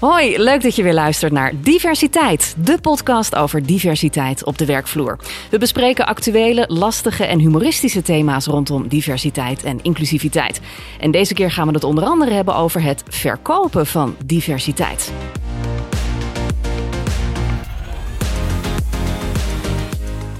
Hoi, leuk dat je weer luistert naar Diversiteit, de podcast over diversiteit op de werkvloer. We bespreken actuele, lastige en humoristische thema's rondom diversiteit en inclusiviteit. En deze keer gaan we het onder andere hebben over het verkopen van diversiteit.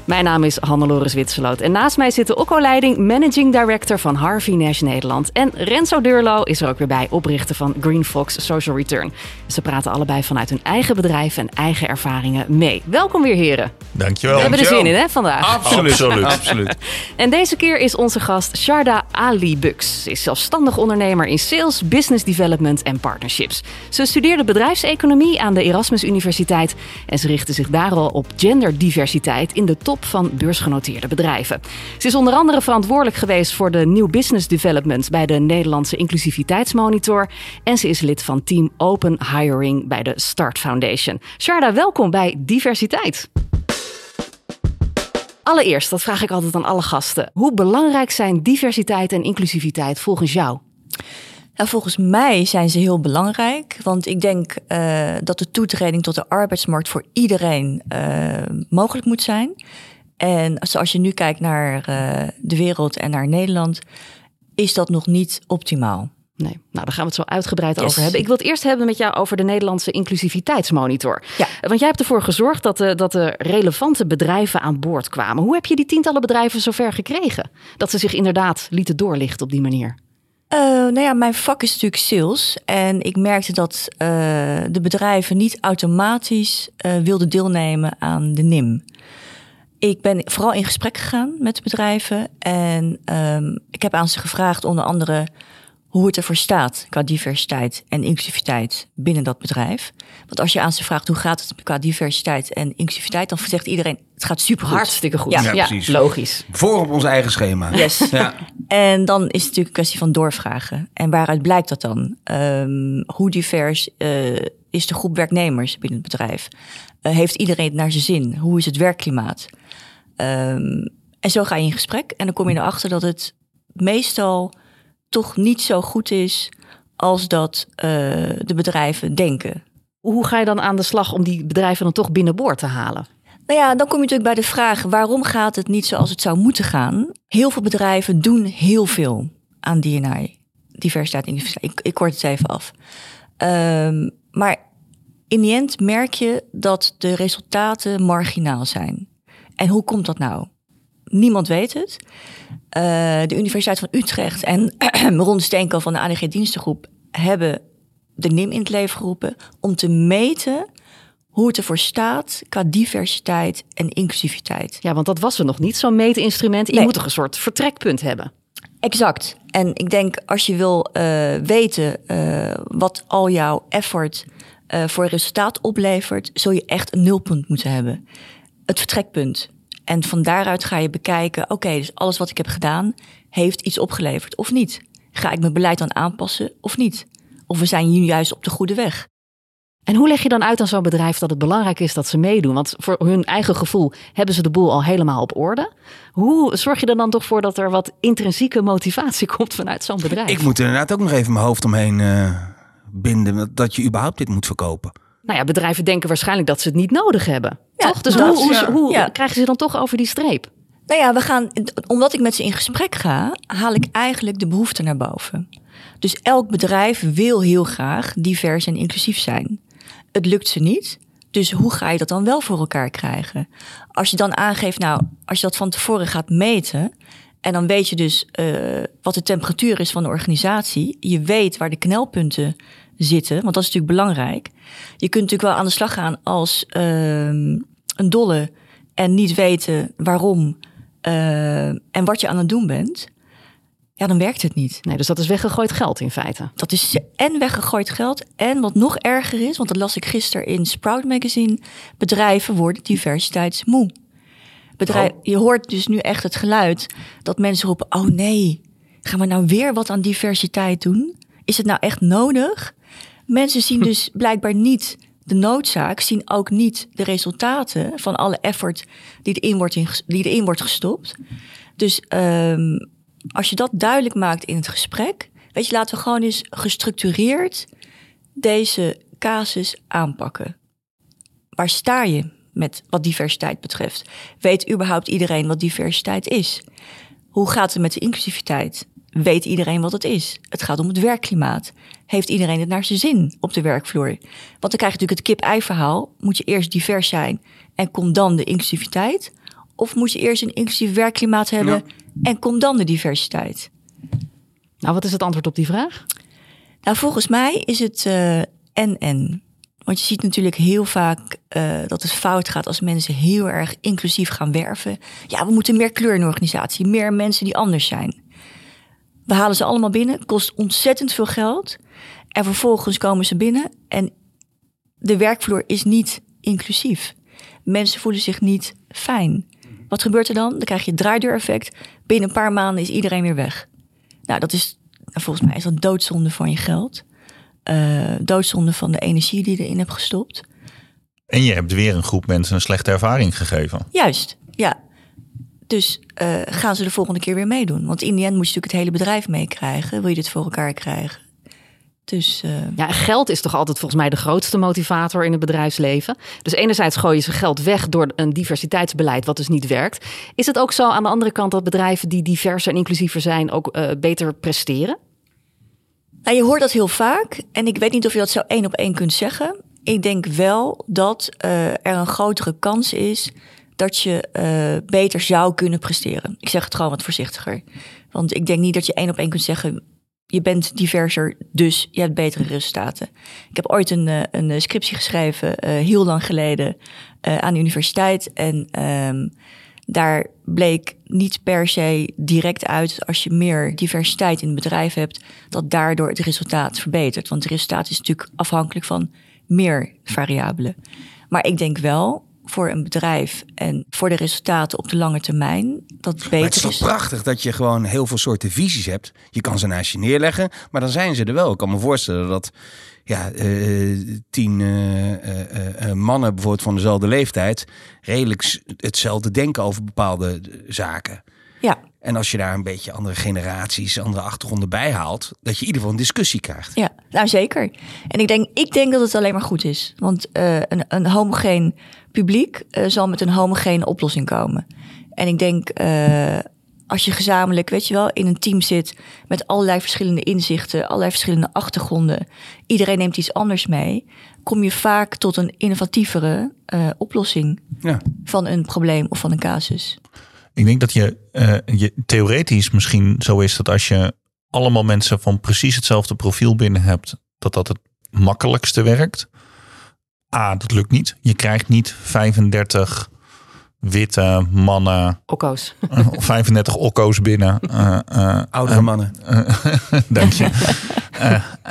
Mijn naam is Hannelore Zwitserloot en naast mij zit de Okko-leiding Managing Director van Harvey Nash Nederland. En Renzo Deurlo is er ook weer bij, oprichter van Green Fox Social Return. Ze praten allebei vanuit hun eigen bedrijf en eigen ervaringen mee. Welkom weer heren. Dankjewel. We hebben er zin in hè vandaag. Absoluut. Absoluut. Absoluut. En deze keer is onze gast Sharda Ali Bux. Ze is zelfstandig ondernemer in sales, business development en partnerships. Ze studeerde bedrijfseconomie aan de Erasmus Universiteit en ze richtte zich daar al op genderdiversiteit in de top van beursgenoteerde bedrijven. Ze is onder andere verantwoordelijk geweest voor de New Business Development bij de Nederlandse Inclusiviteitsmonitor en ze is lid van team Open Hiring bij de Start Foundation. Sharda, welkom bij Diversiteit. Allereerst, dat vraag ik altijd aan alle gasten. Hoe belangrijk zijn diversiteit en inclusiviteit volgens jou? Nou, volgens mij zijn ze heel belangrijk, want ik denk uh, dat de toetreding tot de arbeidsmarkt voor iedereen uh, mogelijk moet zijn. En zoals je nu kijkt naar uh, de wereld en naar Nederland, is dat nog niet optimaal. Nee, nou daar gaan we het zo uitgebreid yes. over hebben. Ik wil het eerst hebben met jou over de Nederlandse inclusiviteitsmonitor. Ja. Want jij hebt ervoor gezorgd dat de, dat de relevante bedrijven aan boord kwamen. Hoe heb je die tientallen bedrijven zover gekregen? Dat ze zich inderdaad lieten doorlichten op die manier? Uh, nou ja, mijn vak is natuurlijk sales. En ik merkte dat uh, de bedrijven niet automatisch uh, wilden deelnemen aan de NIM. Ik ben vooral in gesprek gegaan met bedrijven. En um, ik heb aan ze gevraagd, onder andere, hoe het ervoor staat qua diversiteit en inclusiviteit binnen dat bedrijf. Want als je aan ze vraagt hoe gaat het qua diversiteit en inclusiviteit, dan zegt iedereen het gaat super goed. Hartstikke goed. Ja, ja, precies. logisch. Voor op ons eigen schema. Yes. Ja. En dan is het natuurlijk een kwestie van doorvragen. En waaruit blijkt dat dan? Um, hoe divers uh, is de groep werknemers binnen het bedrijf? Uh, heeft iedereen het naar zijn zin? Hoe is het werkklimaat? Um, en zo ga je in gesprek en dan kom je erachter dat het meestal toch niet zo goed is als dat uh, de bedrijven denken. Hoe ga je dan aan de slag om die bedrijven dan toch binnenboord te halen? Nou ja, dan kom je natuurlijk bij de vraag: waarom gaat het niet zoals het zou moeten gaan? Heel veel bedrijven doen heel veel aan DNI, diversiteit en. Ik, ik kort het even af. Um, maar in die end merk je dat de resultaten marginaal zijn. En hoe komt dat nou? Niemand weet het. Uh, de Universiteit van Utrecht en Ron Steenko van de ADG Dienstengroep hebben de NIM in het leven geroepen om te meten hoe het ervoor staat qua diversiteit en inclusiviteit. Ja, want dat was er nog niet, zo'n meetinstrument. Je nee. moet toch een soort vertrekpunt hebben. Exact. En ik denk als je wil uh, weten uh, wat al jouw effort uh, voor resultaat oplevert, zul je echt een nulpunt moeten hebben. Het vertrekpunt. En van daaruit ga je bekijken, oké, okay, dus alles wat ik heb gedaan heeft iets opgeleverd of niet. Ga ik mijn beleid dan aanpassen of niet? Of we zijn nu juist op de goede weg. En hoe leg je dan uit aan zo'n bedrijf dat het belangrijk is dat ze meedoen? Want voor hun eigen gevoel hebben ze de boel al helemaal op orde. Hoe zorg je er dan toch voor dat er wat intrinsieke motivatie komt vanuit zo'n bedrijf? Ik moet er inderdaad ook nog even mijn hoofd omheen uh, binden dat je überhaupt dit moet verkopen. Nou ja, bedrijven denken waarschijnlijk dat ze het niet nodig hebben. Ja, toch? Dus hoe, krijgen ze dan toch over die streep? Nou ja, we gaan, omdat ik met ze in gesprek ga, haal ik eigenlijk de behoefte naar boven. Dus elk bedrijf wil heel graag divers en inclusief zijn. Het lukt ze niet. Dus hoe ga je dat dan wel voor elkaar krijgen? Als je dan aangeeft, nou, als je dat van tevoren gaat meten. En dan weet je dus uh, wat de temperatuur is van de organisatie. Je weet waar de knelpunten zitten, want dat is natuurlijk belangrijk. Je kunt natuurlijk wel aan de slag gaan als uh, een dolle en niet weten waarom uh, en wat je aan het doen bent. Ja, dan werkt het niet. Nee, dus dat is weggegooid geld in feite. Dat is en weggegooid geld. En wat nog erger is, want dat las ik gisteren in Sprout Magazine: bedrijven worden diversiteitsmoe. Bedrijf, oh. Je hoort dus nu echt het geluid dat mensen roepen: Oh nee, gaan we nou weer wat aan diversiteit doen? Is het nou echt nodig? Mensen zien dus blijkbaar niet de noodzaak, zien ook niet de resultaten van alle effort die erin wordt, die erin wordt gestopt. Dus um, als je dat duidelijk maakt in het gesprek, weet je, laten we gewoon eens gestructureerd deze casus aanpakken. Waar sta je met wat diversiteit betreft? Weet überhaupt iedereen wat diversiteit is? Hoe gaat het met de inclusiviteit? Weet iedereen wat het is? Het gaat om het werkklimaat. Heeft iedereen het naar zijn zin op de werkvloer? Want dan krijg je natuurlijk het kip-ei verhaal. Moet je eerst divers zijn en komt dan de inclusiviteit? Of moet je eerst een inclusief werkklimaat hebben en komt dan de diversiteit? Nou, wat is het antwoord op die vraag? Nou, volgens mij is het eh, en-en. Want je ziet natuurlijk heel vaak uh, dat het fout gaat als mensen heel erg inclusief gaan werven. Ja, we moeten meer kleur in de organisatie, meer mensen die anders zijn. We halen ze allemaal binnen, kost ontzettend veel geld. En vervolgens komen ze binnen en de werkvloer is niet inclusief. Mensen voelen zich niet fijn. Wat gebeurt er dan? Dan krijg je het draaideur-effect. Binnen een paar maanden is iedereen weer weg. Nou, dat is volgens mij is dat doodzonde van je geld. Uh, doodzonde van de energie die je erin hebt gestopt. En je hebt weer een groep mensen een slechte ervaring gegeven. Juist, ja. Dus uh, gaan ze de volgende keer weer meedoen. Want in die end moet je natuurlijk het hele bedrijf meekrijgen. Wil je dit voor elkaar krijgen? Dus, uh... Ja, geld is toch altijd volgens mij de grootste motivator in het bedrijfsleven. Dus enerzijds gooien ze geld weg door een diversiteitsbeleid wat dus niet werkt. Is het ook zo aan de andere kant dat bedrijven die diverser en inclusiever zijn ook uh, beter presteren? Nou, je hoort dat heel vaak. En ik weet niet of je dat zo één op één kunt zeggen. Ik denk wel dat uh, er een grotere kans is dat je beter zou kunnen presteren. Ik zeg het gewoon wat voorzichtiger. Want ik denk niet dat je één op één kunt zeggen je bent diverser, dus je hebt betere resultaten. Ik heb ooit een, eh, een scriptie geschreven, uh, heel lang geleden, aan de universiteit. En um, daar bleek niet per se direct uit, als je meer diversiteit in het bedrijf hebt, dat daardoor het resultaat verbetert. Want het resultaat is natuurlijk afhankelijk van meer variabelen. Maar ik denk wel voor een bedrijf en voor de resultaten op de lange termijn dat beter maar het is. is toch prachtig dat je gewoon heel veel soorten visies hebt. Je kan ze naast je neerleggen, maar dan zijn ze er wel. Ik kan me voorstellen dat ja, uh, tien uh, uh, mannen bijvoorbeeld van dezelfde leeftijd redelijk hetzelfde denken over bepaalde zaken. Ja. En als je daar een beetje andere generaties, andere achtergronden bij haalt, dat je in ieder geval een discussie krijgt. Ja, nou zeker. En ik denk, ik denk dat het alleen maar goed is. Want een, een homogeen publiek uh, zal met een homogene oplossing komen. En ik denk, uh, als je gezamenlijk, weet je wel, in een team zit met allerlei verschillende inzichten, allerlei verschillende achtergronden, iedereen neemt iets anders mee, kom je vaak tot een innovatievere oplossing ja. van een probleem of van een casus. Ik denk dat je, je theoretisch misschien zo is dat als je allemaal mensen van precies hetzelfde profiel binnen hebt, dat dat het makkelijkste werkt. A, dat lukt niet. Je krijgt niet 35 witte mannen. Okko's. Of 35 okko's binnen. Uh, uh, Oudere mannen. Dank je.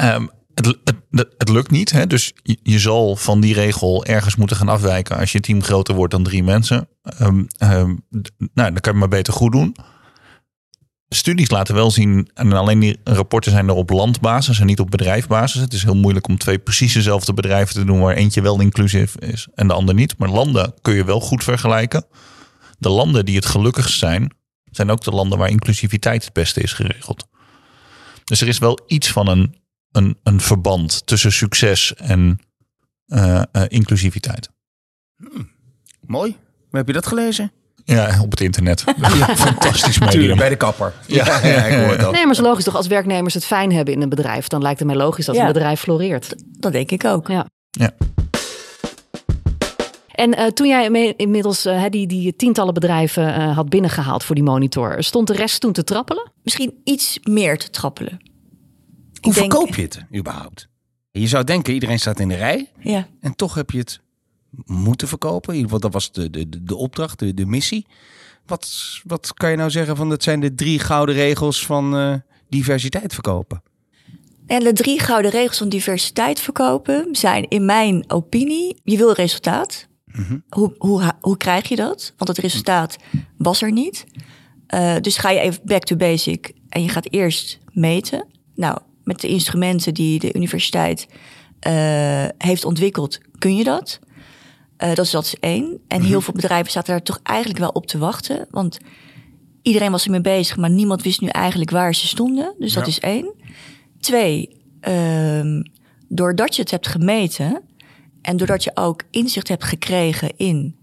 um, het, het, het, lukt niet. Hè? Dus je, zal van die regel ergens moeten gaan afwijken als je team groter wordt dan drie mensen. Um, um, nou, dan kan je maar beter goed doen studies laten wel zien, en alleen die rapporten zijn er op landbasis en niet op bedrijfbasis. Het is heel moeilijk om twee precies dezelfde bedrijven te doen waar eentje wel inclusief is en de ander niet. Maar landen kun je wel goed vergelijken. De landen die het gelukkigst zijn, zijn ook de landen waar inclusiviteit het beste is geregeld. Dus er is wel iets van een, een, een verband tussen succes en uh, uh, inclusiviteit. Hmm, mooi. Waar heb je dat gelezen? Ja, op het internet. Fantastisch medium. bij de kapper. Ja, ja, ja, ik hoor al. Nee, maar het is logisch toch als werknemers het fijn hebben in een bedrijf, dan lijkt het mij logisch dat Ja. een bedrijf floreert. Dat denk ik ook. Ja. Ja. En eh, toen jij inmiddels eh, hè, die, die tientallen bedrijven eh, had binnengehaald voor die monitor, stond de rest toen te trappelen? Misschien iets meer te trappelen. Hoe denk- verkoop je het überhaupt? Je zou denken, iedereen staat in de rij. Ja. En toch heb je het moeten verkopen. In ieder geval, dat was de, de, de- opdracht, de, de missie. Wat, wat kan je nou zeggen van, dat zijn de drie gouden regels van eh, diversiteit verkopen? En de drie gouden regels van diversiteit verkopen zijn in mijn opinie, je wil resultaat. Hoe, hoe, ha- hoe krijg je dat? Want het resultaat was er niet. Eh, dus ga je even back to basic en je gaat eerst meten. Nou, met de instrumenten die de universiteit eh, heeft ontwikkeld, kun je dat. Eh, dat, is, dat is één. En heel veel bedrijven zaten daar toch eigenlijk wel op te wachten. Want iedereen was ermee bezig, maar niemand wist nu eigenlijk waar ze stonden. Dus dat is één. Twee, ehm, doordat je het hebt gemeten en doordat je ook inzicht hebt gekregen in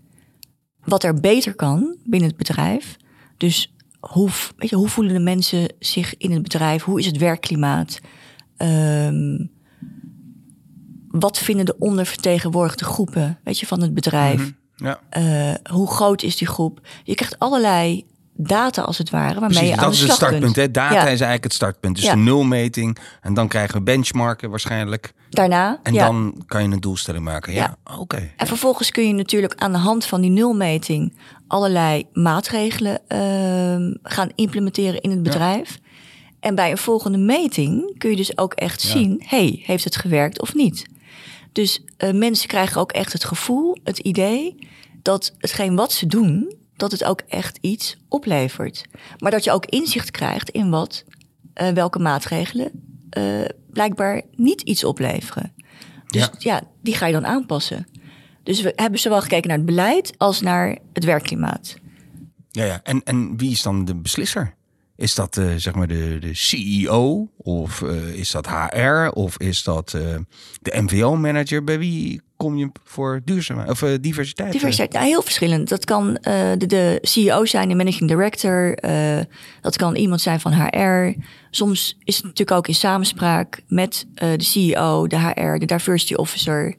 wat er beter kan binnen het bedrijf. Dus hoe, weet je, hoe voelen de mensen zich in het bedrijf? Hoe is het werkklimaat? Ehm, wat vinden de ondervertegenwoordigde groepen weet je, van het bedrijf? Mhm. Ja. Eh, hoe groot is die groep? Je krijgt allerlei data als het ware, waarmee Precies, je aan dat de is het slag startpunt. Hè? Data Ja. is eigenlijk het startpunt. Dus Ja. de nulmeting. En dan krijgen we benchmarken waarschijnlijk. Daarna, En ja. dan kan je een doelstelling maken. Ja, oké. En vervolgens kun je natuurlijk aan de hand van die nulmeting allerlei maatregelen ehm, gaan implementeren in het bedrijf. En bij een volgende meting kun je dus ook echt zien, hey, heeft het gewerkt of niet? Dus eh, mensen krijgen ook echt het gevoel, het idee dat hetgeen wat ze doen, dat het ook echt iets oplevert. Maar dat je ook inzicht krijgt in wat, eh, welke maatregelen eh, blijkbaar niet iets opleveren. Dus Ja. ja. die ga je dan aanpassen. Dus we hebben zowel gekeken naar het beleid als naar het werkklimaat. Ja, ja. En, en wie is dan de beslisser? Is dat eh, zeg maar de, de CEO? Of is dat HR? Of is dat de MVO-manager? Bij wie kom je voor duurzaamheid of eh, diversiteit? Diversiteit, nou, heel verschillend. Dat kan eh, de, de CEO zijn, de managing director. dat kan iemand zijn van HR. Soms is het natuurlijk ook in samenspraak met de CEO, de HR, de diversity officer.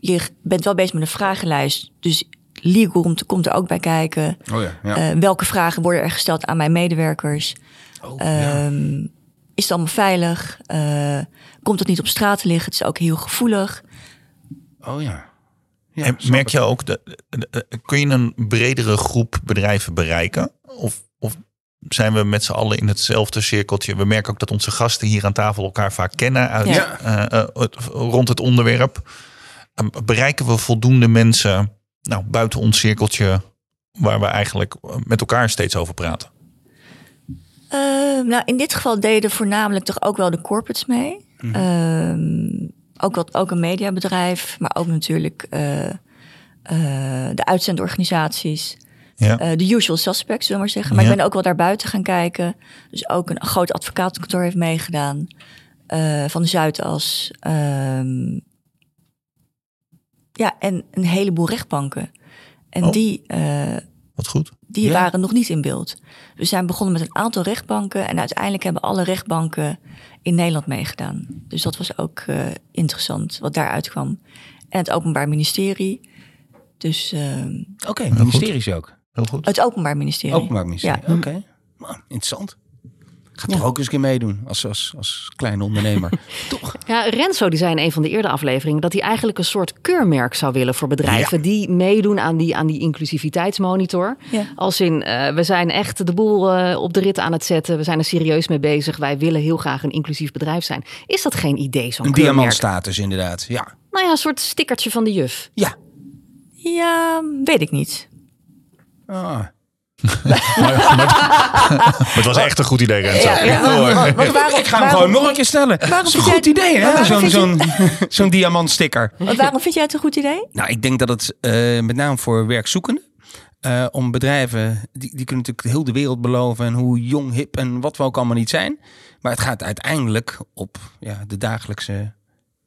Je bent wel bezig met een vragenlijst. Dus legal komt, er ook bij kijken. Oh ja, ja. Welke vragen worden er gesteld aan mijn medewerkers? oh, ja. Ehm, Is het allemaal veilig? Komt het niet op straat te liggen? Het is ook heel gevoelig. Oh ja. ja en merk je ook, de, de- de- kun je een bredere groep bedrijven bereiken? Of, of zijn we met z'n allen in hetzelfde cirkeltje? We merken ook dat onze gasten hier aan tafel elkaar vaak kennen uit, Ja. eh, eh, rond het onderwerp. Ehm, bereiken we voldoende mensen nou, buiten ons cirkeltje waar we eigenlijk eh, met elkaar steeds over praten? Ehm, nou, in dit geval deden voornamelijk toch ook wel de corporates mee. Ehm, ook, wat, ook een mediabedrijf, maar ook natuurlijk eh, eh, de uitzendorganisaties. Ja. Eh, de usual suspects, zullen we maar zeggen. Maar Ja. ik ben ook wel daar buiten gaan kijken. Dus ook een groot advocatenkantoor heeft meegedaan. van de Zuidas. Ehm, ja, en een heleboel rechtbanken. En Oh. die, Wat goed. die Ja. waren nog niet in beeld. We zijn begonnen met een aantal rechtbanken. En uiteindelijk hebben alle rechtbanken in Nederland meegedaan. Dus dat was ook eh, interessant wat daaruit kwam. En het Openbaar Ministerie. Dus ehm, Oké, ministeries ook. Heel goed. het Openbaar Ministerie. Openbaar ministerie. Ja. Oké. Nou, interessant. Ga toch ook eens een keer meedoen als, als, als kleine ondernemer. toch? Ja, Renzo die zei in een van de eerdere afleveringen dat hij eigenlijk een soort keurmerk zou willen voor bedrijven die meedoen aan die, aan die inclusiviteitsmonitor. Ja. Als in, eh, we zijn echt de boel eh, op de rit aan het zetten. We zijn er serieus mee bezig. Wij willen heel graag een inclusief bedrijf zijn. Is dat geen idee, zo'n Een keurmerk? diamantstatus inderdaad. Ja. Nou ja, een soort stickertje van de juf. Ja. Ja, weet ik niet. Ah. Maar het was echt een goed idee, Renzo. Ja, waarom- Ik ga hem waarom- gewoon nog een keer stellen. Dat is een goed jij- idee, hè? Zo'n zo'n zo'n diamantsticker. Waarom vind jij het een goed idee? Nou, ik denk dat het eh, met name voor werkzoekenden. eh, om bedrijven, die, die kunnen natuurlijk heel de wereld beloven. En hoe jong, hip en wat we ook allemaal niet zijn. Maar het gaat uiteindelijk op ja, de dagelijkse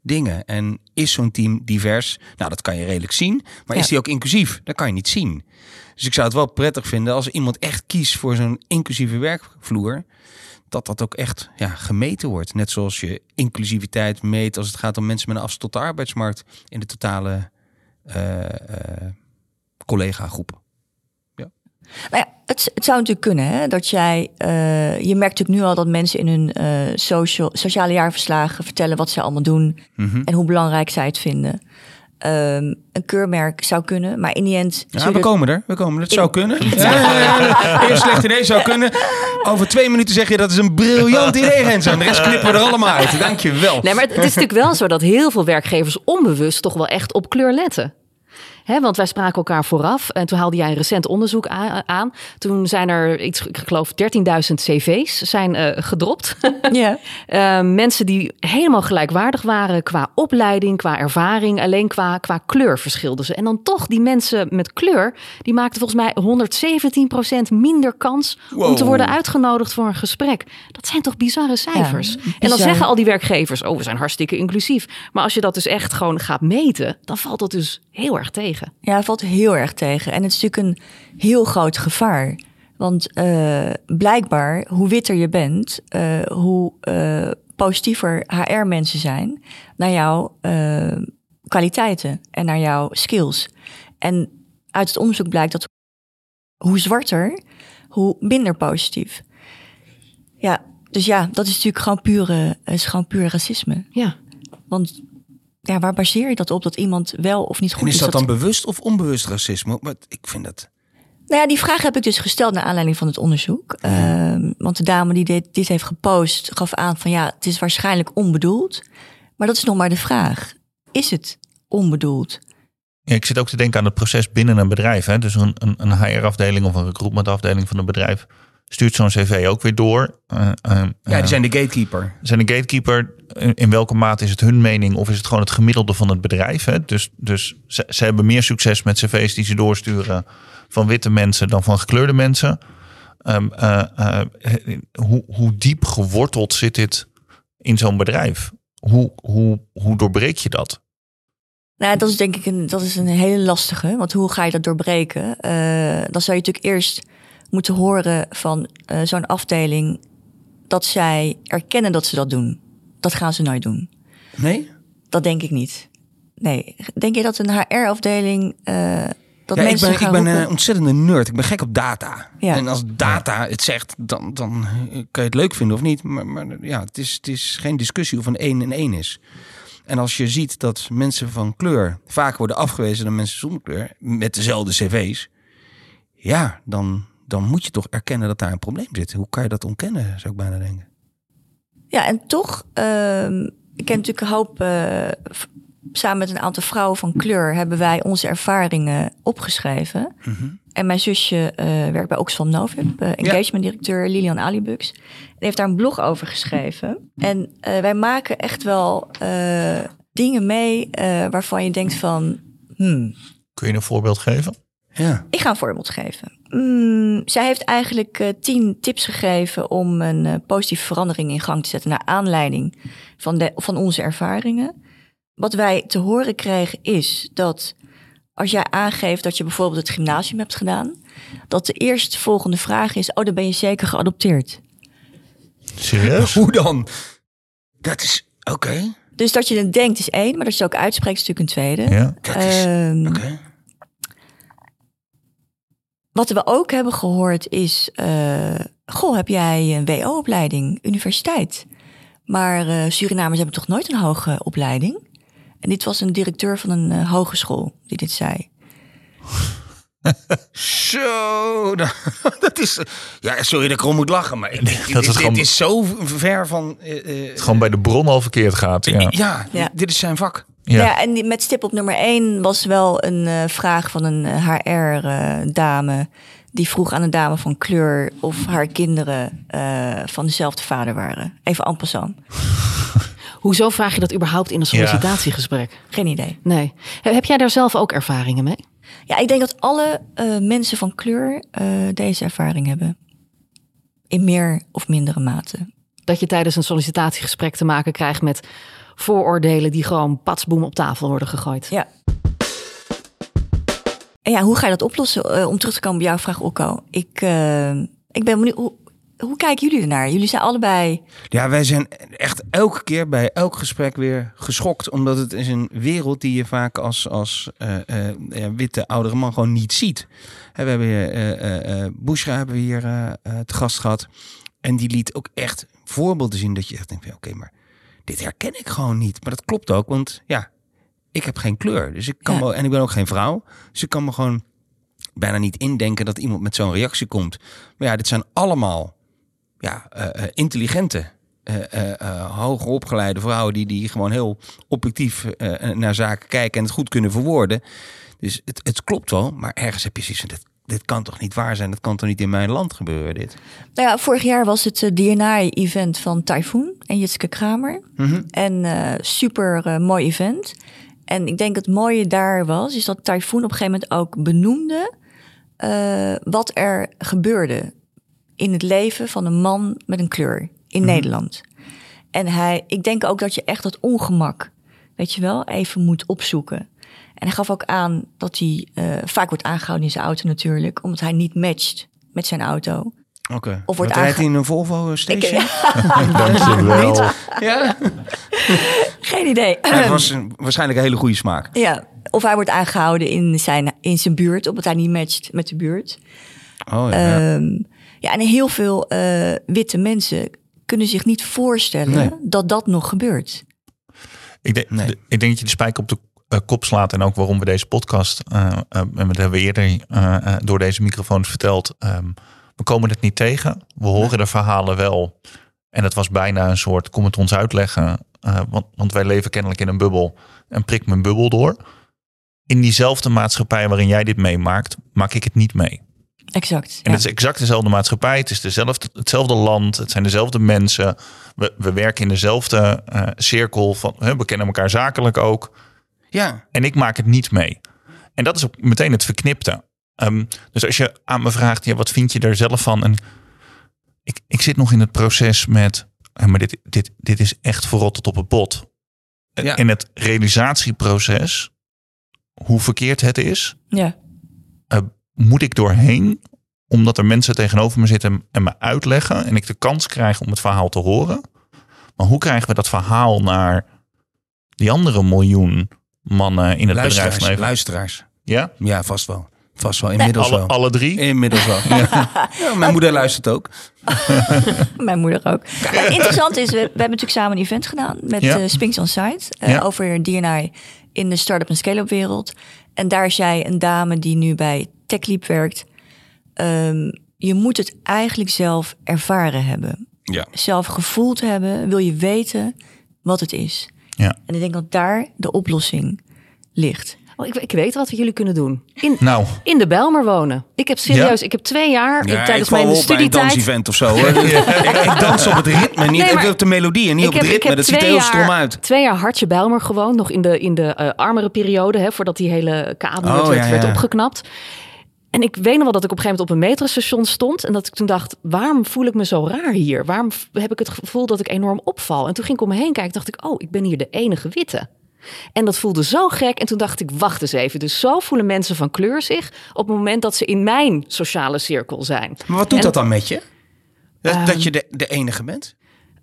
dingen. En is zo'n team divers? Nou, dat kan je redelijk zien. Maar Ja. is die ook inclusief? Dat kan je niet zien. Dus ik zou het wel prettig vinden als iemand echt kiest voor zo'n inclusieve werkvloer. Dat dat ook echt ja, gemeten wordt. Net zoals je inclusiviteit meet als het gaat om mensen met een afstand tot de arbeidsmarkt. In de totale eh eh collega-groep. Nou ja, het, het zou natuurlijk kunnen hè, dat jij. eh, je merkt natuurlijk nu al dat mensen in hun social, sociale jaarverslagen vertellen wat ze allemaal doen Mhm. en hoe belangrijk zij het vinden. Ehm, een keurmerk zou kunnen, maar in die end. Ja, we komen er. We komen er. Het zou kunnen. Ja, ja, slecht idee zou kunnen. Over twee minuten zeg je dat is een briljant idee, Renzo. En de rest knippen we er allemaal uit. Dank je wel. Nee, maar het, het is natuurlijk wel zo dat heel veel werkgevers onbewust toch wel echt op kleur letten. Hè, want wij spraken elkaar vooraf en toen haalde jij een recent onderzoek aan. Toen zijn er, iets, ik geloof, 13.000 cv's zijn eh, gedropt. Ja. Eh, mensen die helemaal gelijkwaardig waren qua opleiding, qua ervaring. Alleen qua, qua kleur verschilden ze. En dan toch, die mensen met kleur, die maakten volgens mij 117% minder kans om te worden uitgenodigd voor een gesprek. Dat zijn toch bizarre cijfers? en dan zeggen al die werkgevers, oh, we zijn hartstikke inclusief. Maar als je dat dus echt gewoon gaat meten, dan valt dat dus heel erg tegen. Ja, valt heel erg tegen. En het is natuurlijk een heel groot gevaar. Want eh, blijkbaar, hoe witter je bent, eh, hoe eh, positiever HR-mensen zijn naar jouw kwaliteiten en naar jouw skills. En uit het onderzoek blijkt dat hoe zwarter, hoe minder positief. Ja, dus ja, dat is natuurlijk gewoon pure, is gewoon puur racisme. Ja. Want ja, waar baseer je dat op dat iemand wel of niet goed En is dat dan bewust of onbewust racisme? Maar ik vind dat... Nou ja, die vraag heb ik dus gesteld naar aanleiding van het onderzoek. Ehm, want de dame die dit, dit heeft gepost gaf aan van ja, het is waarschijnlijk onbedoeld. Maar dat is nog maar de vraag. Is het onbedoeld? Ja, ik zit ook te denken aan het proces binnen een bedrijf. Hè. Dus een, een, een HR-afdeling of een recruitment-afdeling van een bedrijf stuurt zo'n cv ook weer door. Eh, eh, Ja, eh, die zijn de gatekeeper. zijn de gatekeeper. In, in welke mate is het hun mening of is het gewoon het gemiddelde van het bedrijf? Hè? Dus, dus ze, ze hebben meer succes met cv's die ze doorsturen van witte mensen dan van gekleurde mensen. Ehm, eh, eh, hoe, hoe diep geworteld zit dit in zo'n bedrijf? Hoe, hoe, hoe doorbreek je dat? Nou, dat is denk ik een, dat is een hele lastige. Want hoe ga je dat doorbreken? Eh, dan zou je natuurlijk eerst moeten horen van eh, zo'n afdeling dat zij erkennen dat ze dat doen. Dat gaan ze nooit doen. Nee? Dat denk ik niet. Nee. Denk je dat een HR-afdeling eh dat Ja, ik mensen ben, ik ben roepen? een ontzettende nerd. Ik ben gek op data. Ja. En als data het zegt, dan, dan kan je het leuk vinden of niet. Maar, maar ja, het is, het is geen discussie of een 1 en 1 is. En als je ziet dat mensen van kleur vaak worden afgewezen dan mensen zonder kleur, met dezelfde cv's, ja, dan, dan moet je toch erkennen dat daar een probleem zit. Hoe kan je dat ontkennen, zou ik bijna denken. Ja, en toch, ehm, ik ken natuurlijk een hoop, eh, samen met een aantal vrouwen van kleur hebben wij onze ervaringen opgeschreven. En mijn zusje eh, werkt bij Oxfam Novib, eh, engagement directeur Lilian Alibux. Die heeft daar een blog over geschreven. En eh, wij maken echt wel eh, dingen mee eh, waarvan je denkt van, hmm, Kun je een voorbeeld geven? Ja. ik ga een voorbeeld geven. Mm, zij heeft eigenlijk eh, tien tips gegeven om een eh, positieve verandering in gang te zetten naar aanleiding van, de, van onze ervaringen. Wat wij te horen kregen is dat als jij aangeeft dat je bijvoorbeeld het gymnasium hebt gedaan, dat de eerstvolgende vraag is: Oh, dan ben je zeker geadopteerd. Serieus? Hoe dan? Dat is, oké. Dus dat je het denkt is één, maar dat je het ook uitspreekt is natuurlijk een tweede. Ja. Dat is, Ehm, oké. Wat we ook hebben gehoord is: eh, Goh, heb jij een WO-opleiding, universiteit? Maar eh, Surinamers hebben toch nooit een hoge opleiding? En dit was een directeur van een eh, hogeschool die dit zei. Zo, dat, dat is. Ja, sorry dat ik erom moet lachen, maar dit, gewoon- is zo ver van. eh, eh, Het gewoon bij de bron al verkeerd gaat. Ja. ja, Ja. dit is zijn vak. Ja. Ja, en met stip op nummer één was wel een eh, vraag van een HR-dame. die vroeg aan een dame van kleur of haar kinderen eh, van dezelfde vader waren. Even en passant. Hoezo vraag je dat überhaupt in een sollicitatiegesprek? Geen idee. Nee. He- Heb jij daar zelf ook ervaringen mee? Ja, ik denk dat alle eh, mensen van kleur eh, deze ervaring hebben. In meer of mindere mate. Dat je tijdens een sollicitatiegesprek te maken krijgt met vooroordelen die gewoon patsboom op tafel worden gegooid. Ja. En ja, hoe ga je dat oplossen? Eh, om terug te komen bij jouw vraag, Okko. Ik, eh, ik ben benieuwd, hoe, hoe kijken jullie ernaar? Jullie zijn allebei... Ja, wij zijn echt elke keer bij elk gesprek weer geschokt. Omdat het is een wereld die je vaak als, als eh, eh, ja, witte oudere man gewoon niet ziet. Hè, we hebben hier, eh eh, eh, Bushra hebben we hier te gast gehad. En die liet ook echt voorbeelden zien dat je echt denkt, van, oké, maar dit herken ik gewoon niet. Maar dat klopt ook, want ja, ik heb geen kleur. Dus ik kan Ja. wel, en ik ben ook geen vrouw. Dus ik kan me gewoon bijna niet indenken dat iemand met zo'n reactie komt. Maar ja, dit zijn allemaal ja, eh, eh, intelligente, eh, eh, hoger opgeleide vrouwen die, die gewoon heel objectief naar zaken kijken en het goed kunnen verwoorden. Dus het, het klopt wel, maar ergens heb je zoiets van, dit, dit kan toch niet waar zijn? Dat kan toch niet in mijn land gebeuren, dit? Nou ja, vorig jaar was het uh, DNI-event van Typhoon en Jitske Kramer. En eh, super eh, mooi event. En ik denk het mooie daar was, is dat Typhoon op een gegeven moment ook benoemde eh, wat er gebeurde in het leven van een man met een kleur in Nederland. En hij, ik denk ook dat je echt dat ongemak, weet je wel, even moet opzoeken. En hij gaf ook aan dat hij eh, vaak wordt aangehouden in zijn auto natuurlijk, omdat hij niet matcht met zijn auto. Oké. Of wordt rijdt hij in een Volvo station? Dankjewel. Ja. Geen idee. Het was een- waarschijnlijk een hele goede smaak. Ja, of hij wordt aangehouden in zijn, in zijn buurt, omdat hij niet matcht met de buurt. Oh ja. Ehm, ja, en heel veel eh, witte mensen kunnen zich niet voorstellen Nee. dat dat nog gebeurt. Ik denk, Nee. de- ik denk dat je de spijker op de eh, kop slaat. En ook waarom we deze podcast, eh, eh, en dat hebben we eerder eh, eh, door deze microfoons verteld. ehm, we komen het niet tegen. We horen de verhalen wel. En het was bijna een soort, kom het ons uitleggen. eh, want, want wij leven kennelijk in een bubbel. En prik mijn bubbel door. In diezelfde maatschappij waarin jij dit meemaakt, maak ik het niet mee. Exact. En ja. het is exact dezelfde maatschappij. Het is dezelfde, hetzelfde land. Het zijn dezelfde mensen. We, we werken in dezelfde eh, cirkel. Van, we kennen elkaar zakelijk ook. Ja. En ik maak het niet mee. En dat is ook meteen het verknipte. Ehm, dus als je aan me vraagt, ja, wat vind je er zelf van? En ik, ik zit nog in het proces met, eh, maar dit, dit, dit is echt verrot tot op het bot. Ja. In het realisatieproces, hoe verkeerd het is, ja. eh, moet ik doorheen, omdat er mensen tegenover me zitten en me uitleggen en ik de kans krijg om het verhaal te horen. Maar hoe krijgen we dat verhaal naar die andere miljoen mannen in het Luisteraars, bedrijfsleven? luisteraars. Ja? Ja, vast wel. Vast wel. Inmiddels Alle, wel. alle drie? Inmiddels wel. Ja. Ja, mijn moeder luistert ook. Mijn moeder ook. En interessant is, we, we hebben natuurlijk samen een event gedaan met Ja. eh Spinks on Site eh, Ja. over DNI in de start-up en scale-up wereld. En daar zei een dame die nu bij TechLeap werkt, ehm, je moet het eigenlijk zelf ervaren hebben. Ja. Zelf gevoeld hebben, wil je weten wat het is. Ja. En ik denk dat daar de oplossing ligt. Oh, ik, ik weet wat we jullie kunnen doen. In, Nou, in de Bijlmer wonen. Ik heb serieus, Ja? ik heb twee jaar Ja, tijdens mijn op bij een studietijd. dansevent of zo. Ik, ik dans op het ritme, niet Nee, maar- ik op de melodie en niet op het ritme. Dat ziet er heel stom uit. Twee jaar Hartje Bijlmer gewoond, nog in de, in de eh, armere periode, hè, voordat die hele kabel Oh, werd, ja, werd ja. opgeknapt. En ik weet nog wel dat ik op een gegeven moment op een metrostation stond en dat ik toen dacht, waarom voel ik me zo raar hier? Waarom heb ik het gevoel dat ik enorm opval? En toen ging ik om me heen kijken, dacht ik, oh, ik ben hier de enige witte. En dat voelde zo gek. En toen dacht ik, wacht eens even. Dus zo voelen mensen van kleur zich op het moment dat ze in mijn sociale cirkel zijn. Maar wat doet En- dat dan met je? Dat, Ehm, dat je de, de enige bent?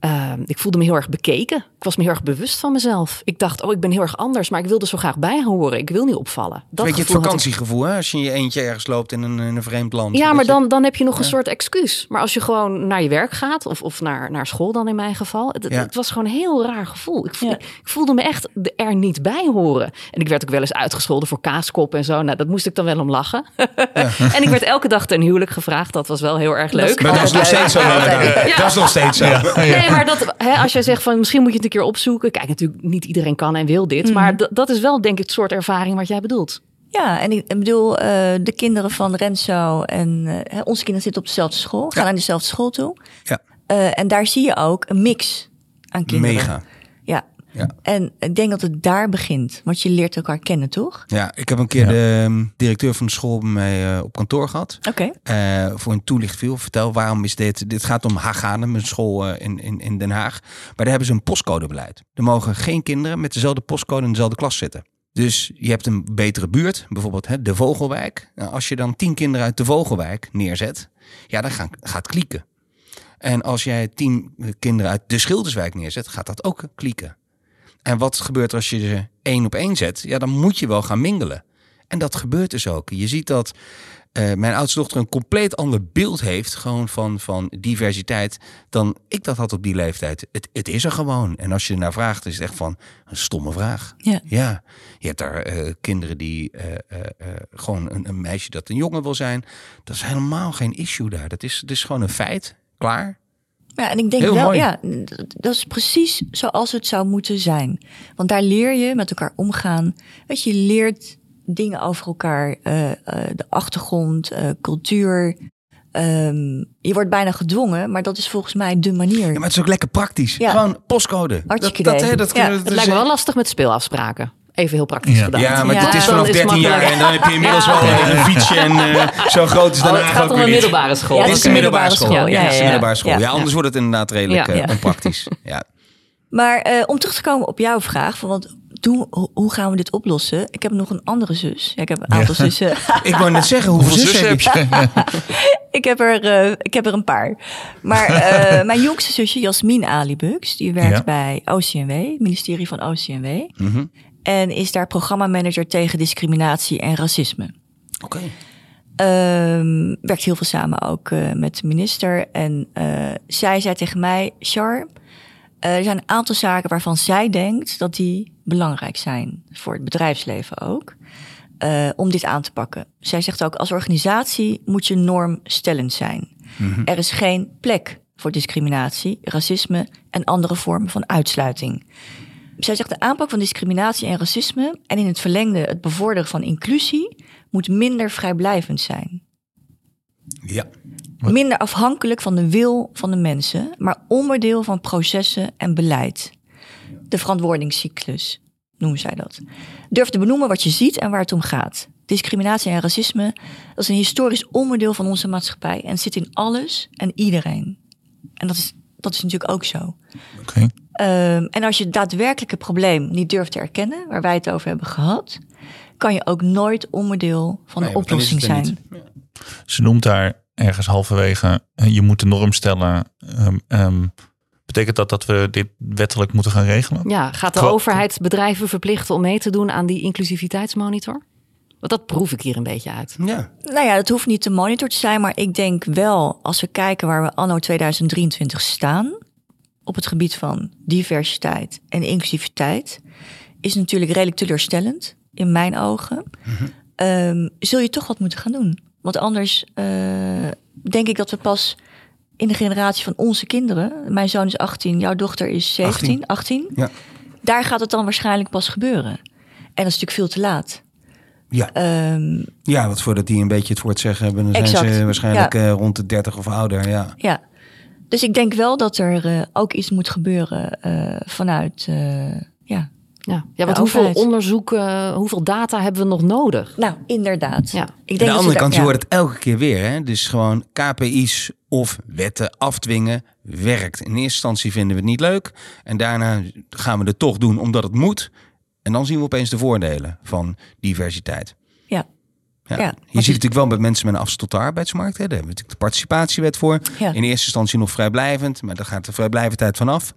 Uh, ik voelde me heel erg bekeken. Ik was me heel erg bewust van mezelf. Ik dacht, oh, ik ben heel erg anders, maar ik wilde zo graag bijhoren. Ik wil niet opvallen. Dat Weet je het ik. vakantiegevoel, hè? Als je in je eentje ergens loopt in een, in een vreemd land. Ja, maar je- dan, dan heb je nog een soort excuus. Maar als je gewoon naar je werk gaat, of, of naar, naar school dan in mijn geval. Het, Ja. het was gewoon een heel raar gevoel. Ik, voel- Ja. ik voelde me echt er niet bij horen. En ik werd ook wel eens uitgescholden voor kaaskop en zo. Nou, dat moest ik dan wel om lachen. en ik werd elke dag ten huwelijk gevraagd. Dat was wel heel erg leuk. Maar dat is nog steeds zo. Dat is nog steeds zo. Nee, maar dat, hè, als jij zegt van misschien moet je het een keer opzoeken. Kijk, natuurlijk niet iedereen kan en wil dit. Maar d- dat is wel denk ik het soort ervaring wat jij bedoelt. Ja, en ik ik bedoel, eh, de kinderen van Renzo en eh, onze kinderen zitten op dezelfde school, gaan naar dezelfde school toe. Ja. Eh, en daar zie je ook een mix aan kinderen. Mega. Ja. Ja. En ik denk dat het daar begint, want je leert elkaar kennen, toch? Ja, ik heb een keer de um, directeur van de school bij mij eh, op kantoor gehad. Oké. Eh, voor een toelichtviel. Vertel, waarom is dit? Dit gaat om Haganem, een school eh, in, in, in Den Haag. Maar daar hebben ze een postcodebeleid. Er mogen geen kinderen met dezelfde postcode in dezelfde klas zitten. Dus je hebt een betere buurt, bijvoorbeeld hè, de Vogelwijk. Nou, als je dan tien kinderen uit de Vogelwijk neerzet, ja, dan gaan, gaat het klieken. En als jij tien kinderen uit de Schilderswijk neerzet, gaat dat ook klieken. En wat gebeurt er als je ze één op één zet? Ja, dan moet je wel gaan mingelen. En dat gebeurt dus ook. Je ziet dat eh, mijn oudste dochter een compleet ander beeld heeft, gewoon van, van diversiteit, dan ik dat had op die leeftijd. Het, het is er gewoon. En als je naar vraagt, is het echt van een stomme vraag. Ja. Ja, je hebt daar eh, kinderen die eh, gewoon een, een meisje dat een jongen wil zijn. Dat is helemaal geen issue daar. Dat is, dat is gewoon een feit. Klaar. Ja, en ik denk Heel wel, mooi. ja, dat is precies zoals het zou moeten zijn. Want daar leer je met elkaar omgaan. Weet je, je leert dingen over elkaar, eh, eh, de achtergrond, eh, cultuur. Ehm, je wordt bijna gedwongen, maar dat is volgens mij de manier. Ja, maar het is ook lekker praktisch. Ja. Gewoon postcode. Hartstikke dat, dat, hè, dat, Ja, dat Het is- lijkt me wel lastig met speelafspraken. Even heel praktisch Ja. gedaan. Ja, maar Ja. het is vanaf is het 13 jaar en dan heb je inmiddels wel Ja. een fietsje en eh, zo groot is Oh, dan het gaat om een middelbare school. Ja, Dit is de middelbare school. Ja, Ja, ja, middelbare school. ja. Ja, anders wordt het inderdaad redelijk Ja. eh, Ja. onpraktisch. Ja. Maar eh, om terug te komen op jouw vraag, van wat, hoe, gaan we dit oplossen? Ik heb nog een andere zus. Ja, ik heb een aantal Ja. zussen. Ik wou net zeggen, hoeveel Hoeveel zussen zussen heb je? ik, heb er, eh, ik heb er een paar. Maar eh, mijn jongste zusje, Jasmin Alibux, die werkt Ja. bij OCMW, het ministerie van OCMW. Mhm. En is daar programmamanager tegen discriminatie en racisme. Oké. Ehm, werkt heel veel samen ook eh, met de minister. En eh, zij zei tegen mij, Char, eh, er zijn een aantal zaken waarvan zij denkt dat die belangrijk zijn. Voor het bedrijfsleven ook. eh, om dit aan te pakken. Zij zegt ook, als organisatie moet je normstellend zijn. Er is geen plek voor discriminatie, racisme en andere vormen van uitsluiting. Zij zegt de aanpak van discriminatie en racisme en in het verlengde het bevorderen van inclusie moet minder vrijblijvend zijn. Ja. Wat? Minder afhankelijk van de wil van de mensen, maar onderdeel van processen en beleid. De verantwoordingscyclus noemen zij dat. Durf te benoemen wat je ziet en waar het om gaat. Discriminatie en racisme dat is een historisch onderdeel van onze maatschappij en zit in alles en iedereen. En dat is, dat is natuurlijk ook zo. Oké. Ehm, en als je het daadwerkelijke probleem niet durft te erkennen, waar wij het over hebben gehad, kan je ook nooit onderdeel van Nee, de oplossing zijn. Ze noemt daar ergens halverwege, eh, je moet de norm stellen. Ehm, ehm, betekent dat dat we dit wettelijk moeten gaan regelen? Ja, gaat de overheid bedrijven verplichten om mee te doen aan die inclusiviteitsmonitor? Want dat proef ik hier een beetje uit. Ja. Nou ja, dat hoeft niet te monitor te zijn, maar ik denk wel, als we kijken waar we anno 2023 staan, op het gebied van diversiteit en inclusiviteit, is natuurlijk redelijk teleurstellend, in mijn ogen. Ehm, zul je toch wat moeten gaan doen. Want anders eh, denk ik dat we pas in de generatie van onze kinderen, mijn zoon is 18, jouw dochter is 17, 18, Ja. daar gaat het dan waarschijnlijk pas gebeuren. En dat is natuurlijk veel te laat. Ja. Ehm, ja, want voordat die een beetje het woord zeggen hebben, dan zijn ze waarschijnlijk eh, rond de 30 of ouder. Ja. Ja, dus ik denk wel dat er eh, ook iets moet gebeuren eh, vanuit, eh, ja. Ja, ja want De hoeveel overheid. onderzoek, hoeveel data hebben we nog nodig? Nou, inderdaad. Ja. Ik Aan denk de dat andere kant, je hoort het elke keer weer. Hè? Dus gewoon KPI's of wetten afdwingen werkt. In eerste instantie vinden we het niet leuk. En daarna gaan we het toch doen omdat het moet. En dan zien we opeens de voordelen van diversiteit. Ja. Je ziet het- natuurlijk wel met mensen met een afstand tot de arbeidsmarkt. Hè. Daar hebben we natuurlijk de participatiewet voor. Ja. In eerste instantie nog vrijblijvend, maar daar gaat de vrijblijvendheid vanaf.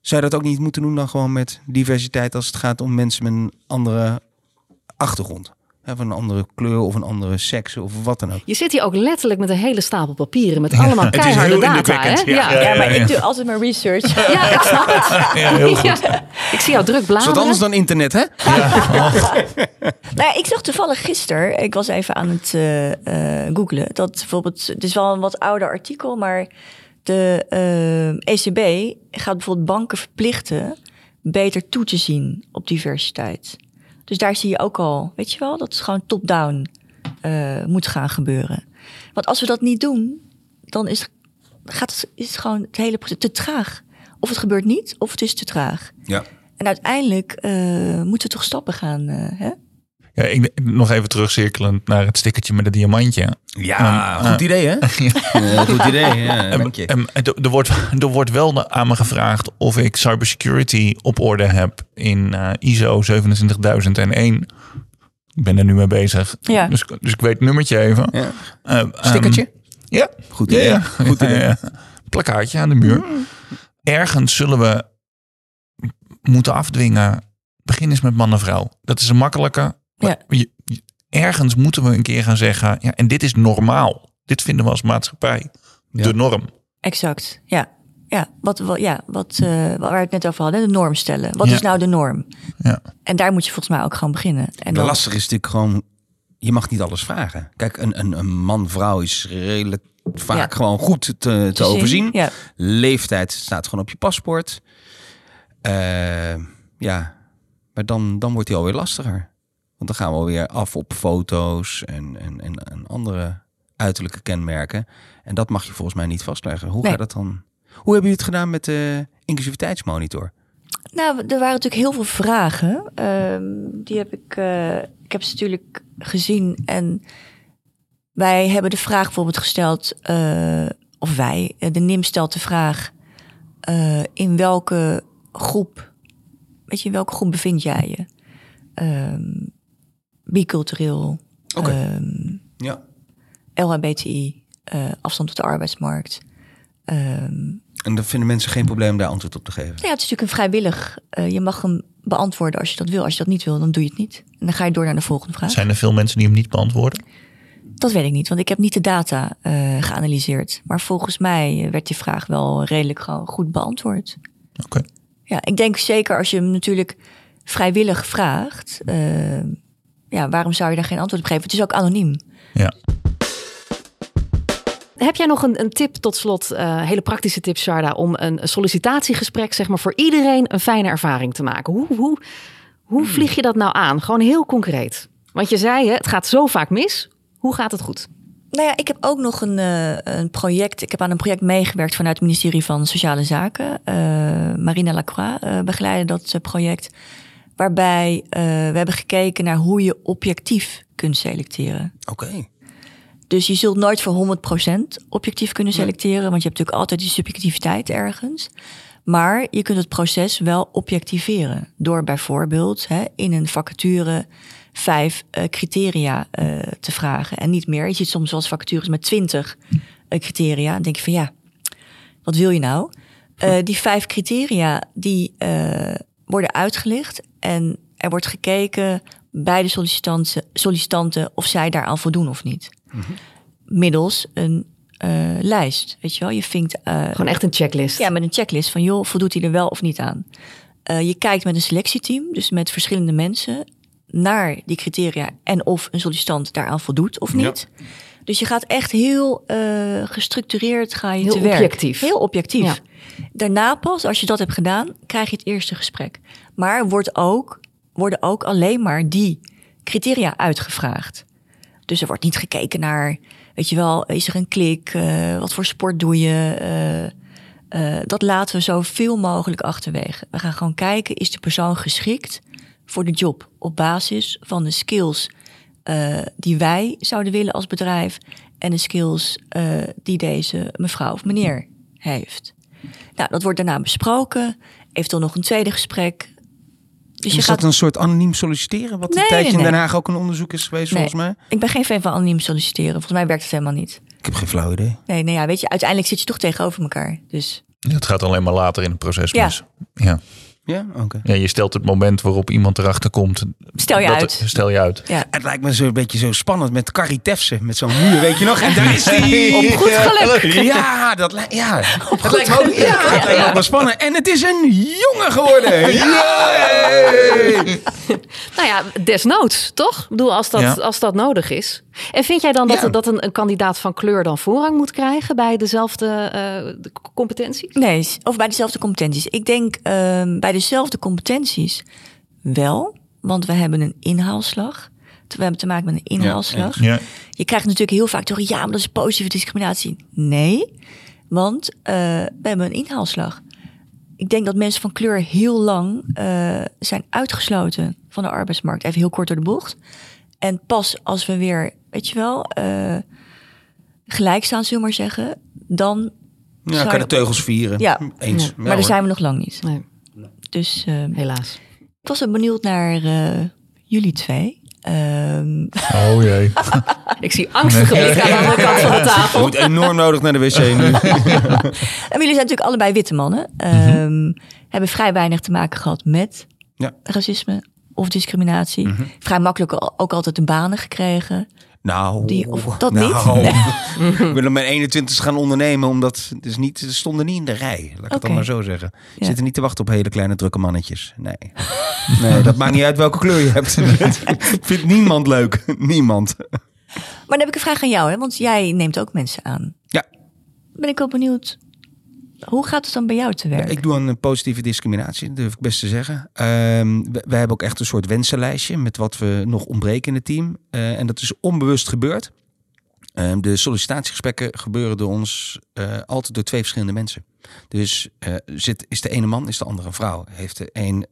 Zou je dat ook niet moeten doen dan gewoon met diversiteit als het gaat om mensen met een andere achtergrond? Van een andere kleur of een andere seks of wat dan ook. Je zit hier ook letterlijk met een hele stapel papieren met allemaal het is keiharde heel data. Hè? ja. Ja. Ja, maar ja. ik doe altijd mijn research. Ja, ik snap het. Ja, heel goed. Ja. Ik zie jou druk Is wat bladeren. anders dan internet, hè? Nou ja, ik zag toevallig gisteren, ik was even aan het eh eh googlen, dat bijvoorbeeld, het is wel een wat ouder artikel, maar de eh, ECB gaat bijvoorbeeld banken verplichten beter toe te zien op diversiteit. Dus daar zie je ook al, weet je wel, dat het gewoon top-down eh, moet gaan gebeuren. Want als we dat niet doen, dan is, gaat het, is het gewoon het hele proces te traag. Of het gebeurt niet, of het is te traag. Ja. En uiteindelijk eh, moeten we toch stappen gaan, eh, hè? Ja, ik, nog even terugcirkelend naar het stickertje met het diamantje. Ja, Ehm, goed idee, hè? Eh, goed idee, ja, dank je. Ehm, er, wordt, er wordt wel aan me gevraagd of ik cybersecurity op orde heb in eh, ISO 27001. Ik ben er nu mee bezig. Ja. Dus, dus ik weet het nummertje even. Ja. Stickertje? ja. Goed Ja, idee. ja. Goed idee. Ja, ja. Plakkaatje aan de muur. Ergens zullen we moeten afdwingen. Begin eens met man en vrouw. Dat is een makkelijke. Ja. Je- Ergens moeten we een keer gaan zeggen. Ja, en dit is normaal. Dit vinden we als maatschappij Ja. de norm. Exact, ja. Ja, wat, wat, ja, wat, eh, waar we het net over hadden, de norm stellen. Wat Ja. is nou de norm? Ja. En daar moet je volgens mij ook gewoon beginnen. En Maar dan, lastig is natuurlijk gewoon, je mag niet alles vragen. Kijk, een, een, een man-vrouw is redelijk vaak Ja. gewoon goed te, te, zien. overzien. Ja. Leeftijd staat gewoon op je paspoort. Eh, ja, maar dan, dan wordt hij alweer lastiger. Want dan gaan we alweer af op foto's en, en, en, en andere uiterlijke kenmerken. En dat mag je volgens mij niet vastleggen. Hoe Nee. gaat dat dan? Hoe hebben jullie het gedaan met de inclusiviteitsmonitor? Nou, er waren natuurlijk heel veel vragen. Ehm, die heb ik, eh, ik heb ze natuurlijk gezien. En wij hebben de vraag bijvoorbeeld gesteld, eh, of wij, eh, de NIM stelt de vraag, in welke groep, weet je, in welke groep bevind jij je? Ehm bicultureel, Oké. ehm, Ja. LHBTI, eh, afstand tot de arbeidsmarkt. Ehm, En dan vinden mensen geen probleem om daar antwoord op te geven. ja, het is natuurlijk een vrijwillig. eh, je mag hem beantwoorden als je dat wil. Als je dat niet wil, dan doe je het niet. En dan ga je door naar de volgende vraag. Zijn er veel mensen die hem niet beantwoorden? Dat weet ik niet, want ik heb niet de data eh, geanalyseerd. Maar volgens mij werd die vraag wel redelijk gewoon goed beantwoord. Oké. Ja, ik denk zeker als je hem natuurlijk vrijwillig vraagt. eh, ja, waarom zou je daar geen antwoord op geven? Het is ook anoniem. Ja. Heb jij nog een, een tip tot slot, eh, hele praktische tip, Sharda, om een sollicitatiegesprek zeg maar, voor iedereen een fijne ervaring te maken? Hoe, hoe, hoe vlieg je dat nou aan? Gewoon heel concreet. Want je zei, hè, het gaat zo vaak mis. Hoe gaat het goed? Nou ja, ik heb ook nog een, eh, een project. Ik heb aan een project meegewerkt vanuit het ministerie van Sociale Zaken. Eh, Marina Lacroix eh begeleidde dat project. Waarbij eh, we hebben gekeken naar hoe je objectief kunt selecteren. Oké. Dus je zult nooit voor 100% objectief kunnen selecteren, want je hebt natuurlijk altijd die subjectiviteit ergens. Maar je kunt het proces wel objectiveren door bijvoorbeeld hè, in een vacature vijf eh, criteria eh, te vragen en niet meer. Je ziet soms wel eens vacatures met 20 eh, criteria. Dan denk je van ja, wat wil je nou? Die vijf criteria die worden uitgelicht en er wordt gekeken bij de sollicitanten, sollicitanten of zij daaraan voldoen of niet. Middels een eh, lijst, weet je wel? Je vinkt eh, Gewoon echt een checklist. ja, met een checklist van joh, voldoet hij er wel of niet aan? Eh, je kijkt met een selectieteam, dus met verschillende mensen, naar die criteria en of een sollicitant daaraan voldoet of niet. Dus je gaat echt heel eh, gestructureerd ga je Heel te werk. objectief. Heel objectief. Ja. Daarna pas, als je dat hebt gedaan, krijg je het eerste gesprek. Maar wordt ook, worden ook alleen maar die criteria uitgevraagd. Dus er wordt niet gekeken naar, weet je wel, is er een klik? Eh, wat voor sport doe je? Eh, dat laten we zoveel mogelijk achterwege. We gaan gewoon kijken, is de persoon geschikt voor de job op basis van de skills eh, die wij zouden willen als bedrijf en de skills eh, die deze mevrouw of meneer heeft. Nou, dat wordt daarna besproken, eventueel nog een tweede gesprek. Dus je is gaat dat een soort anoniem solliciteren? Wat Nee, een tijdje nee, in Den. Haag ook een onderzoek is geweest, Nee. volgens mij. Ik ben geen fan van anoniem solliciteren. Volgens mij werkt het helemaal niet. Ik heb geen flauw idee. Nee, nee ja, weet je, uiteindelijk zit je toch tegenover elkaar. Dus Het gaat alleen maar later in het proces Ja. mis. Ja. Ja, oké. ja, je stelt het moment waarop iemand erachter komt. Stel je dat- uit. Stel je uit. ja. Het lijkt me zo'n beetje zo spannend met Carrie Tefse. Met zo'n muur, weet je nog? En daar is die. Op goed geluk. Ja, dat, li- ja. dat lijkt me ook, ja, dat lijkt me ook wel spannend. En het is een jongen geworden. Yay! Nou ja, desnoods, toch? Ik bedoel, als dat, Ja. als dat nodig is. En vind jij dan dat, Ja. dat een, een kandidaat van kleur dan voorrang moet krijgen bij dezelfde eh, de competenties? Nee, of bij dezelfde competenties. Ik denk ehm, bij dezelfde competenties wel, want we hebben een inhaalslag. We hebben te maken met een inhaalslag. Ja. Je krijgt natuurlijk heel vaak toch, ja, maar dat is positieve discriminatie. Nee, want eh, we hebben een inhaalslag. Ik denk dat mensen van kleur heel lang eh, zijn uitgesloten van de arbeidsmarkt. Even heel kort door de bocht. En pas als we weer, weet je wel, eh, gelijk staan, zullen we maar zeggen, dan. Ja, kan je- de teugels vieren. Ja. Eens. Ja. Ja, maar daar zijn we nog lang niet. Nee, Dus eh, helaas. ik was benieuwd naar eh, jullie twee. Ehm, Oh jee. Ik zie angstige blikken aan de andere kant van de Je tafel. moet enorm nodig naar de wc nu. En jullie zijn natuurlijk allebei witte mannen. Ehm, Hebben vrij weinig te maken gehad met Ja. racisme of discriminatie. Vrij makkelijk ook altijd de banen gekregen. Nou, Die- of dat nou, niet? ik wil mijn 21 gaan ondernemen, omdat het is niet, ze stonden niet in de rij. Laat ik het dan maar zo zeggen. Ze Ja. zitten niet te wachten op hele kleine drukke mannetjes. Nee. nee, dat maakt niet uit welke kleur je hebt. Vindt niemand leuk. Niemand. Maar dan heb ik een vraag aan jou, hè? want jij neemt ook mensen aan. Ja. Ben ik wel benieuwd. Hoe gaat het dan bij jou te werk? Ik doe aan een positieve discriminatie, dat durf ik best te zeggen. Ehm, we, wij hebben ook echt een soort wensenlijstje met wat we nog ontbreken in het team. Eh, en dat is onbewust gebeurd. Ehm, de sollicitatiegesprekken gebeuren door ons eh, altijd door twee verschillende mensen. Dus eh, zit, is de ene man, is de andere een vrouw? Heeft de een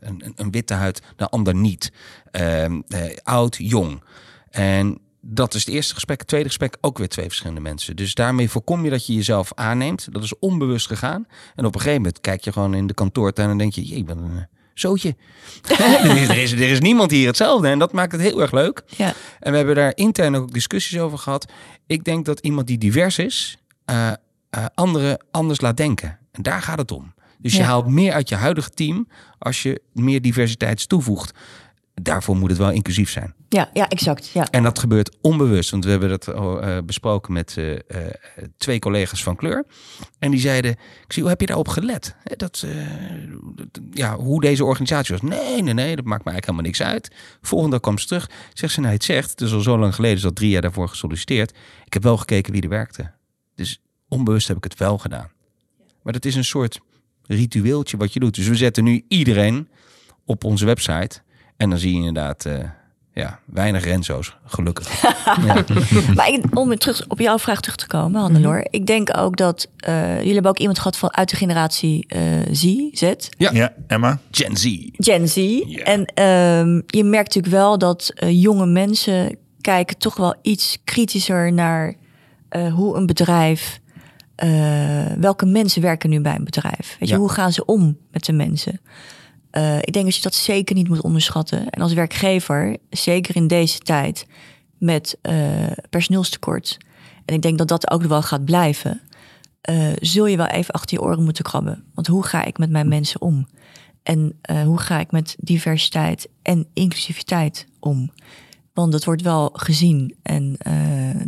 een, een- witte huid, de ander niet? Ehm, eh, oud, jong. En dat is het eerste gesprek. Het tweede gesprek ook weer twee verschillende mensen. Dus daarmee voorkom je dat je jezelf aanneemt. Dat is onbewust gegaan. En op een gegeven moment kijk je gewoon in de kantoortuin en denk je, ik ben een eh, zootje. er, is, er, is, niemand hier hetzelfde. En dat maakt het heel erg leuk. Ja. En we hebben daar intern ook discussies over gehad. Ik denk dat iemand die divers is, eh eh, anderen anders laat denken. En daar gaat het om. Dus je haalt meer uit je huidige team als je meer diversiteit toevoegt. Daarvoor moet het wel inclusief zijn. Ja, ja, exact. Ja. En dat gebeurt onbewust. Want we hebben dat eh, besproken met eh, eh, twee collega's van kleur. En die zeiden, ik zie, hoe heb je daarop gelet? Dat, ja, hoe deze organisatie was. Nee, nee, nee, dat maakt me eigenlijk helemaal niks uit. Volgende kwam ze terug. Zegt ze, nou, het zegt, het is al zo lang geleden, is al drie jaar daarvoor gesolliciteerd. Ik heb wel gekeken wie er werkte. Dus onbewust heb ik het wel gedaan. Maar dat is een soort ritueeltje wat je doet. Dus we zetten nu iedereen op onze website. En dan zie je inderdaad ja, weinig Renzo's, gelukkig. ja. Maar ik, om terug op jouw vraag terug te komen, Hannelore. Ik denk ook dat eh, jullie hebben ook iemand gehad van uit de generatie eh, Z, Z, Ja. Ja, Emma? Gen Z. Gen Z. En ehm, je merkt natuurlijk wel dat eh, jonge mensen kijken toch wel iets kritischer naar eh, hoe een bedrijf, eh, welke mensen werken nu bij een bedrijf. Weet je, Ja. hoe gaan ze om met de mensen? Eh, ik denk dat je dat zeker niet moet onderschatten. En als werkgever, zeker in deze tijd met eh, personeelstekort, en ik denk dat dat ook wel gaat blijven, eh, zul je wel even achter je oren moeten krabben. Want hoe ga ik met mijn mensen om? En hoe ga ik met diversiteit en inclusiviteit om? Want dat wordt wel gezien en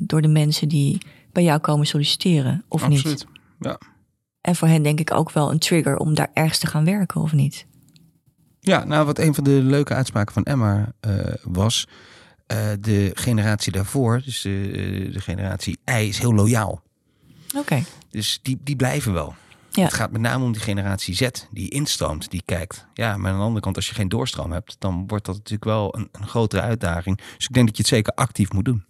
door de mensen die bij jou komen solliciteren, of niet? Absoluut. Ja. En voor hen denk ik ook wel een trigger om daar ergens te gaan werken, of niet? Ja, nou wat een van de leuke uitspraken van Emma eh, was... eh, de generatie daarvoor, dus de, de generatie I, is heel loyaal. Oké. Dus die, die blijven wel. Ja. Het gaat met name om die generatie Z, die instroomt, die kijkt. Ja, maar aan de andere kant, als je geen doorstroom hebt... dan wordt dat natuurlijk wel een, een grotere uitdaging. Dus ik denk dat je het zeker actief moet doen.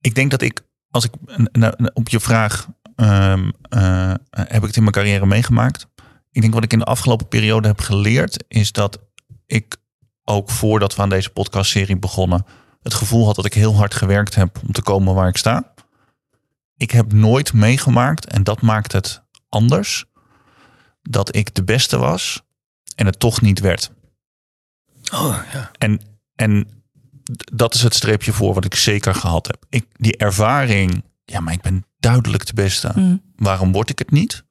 Ik denk dat ik, als ik n- n- op je vraag, ehm, eh, heb ik het in mijn carrière meegemaakt? Ik denk wat ik in de afgelopen periode heb geleerd, is dat ik ook voordat we aan deze podcastserie begonnen, het gevoel had dat ik heel hard gewerkt heb om te komen waar ik sta. Ik heb nooit meegemaakt, en dat maakt het anders, dat ik de beste was en het toch niet werd. Oh, ja. En, en dat is het streepje voor wat ik zeker gehad heb. Ik, die ervaring, ja, maar ik ben duidelijk de beste. Mm. Waarom word ik het niet?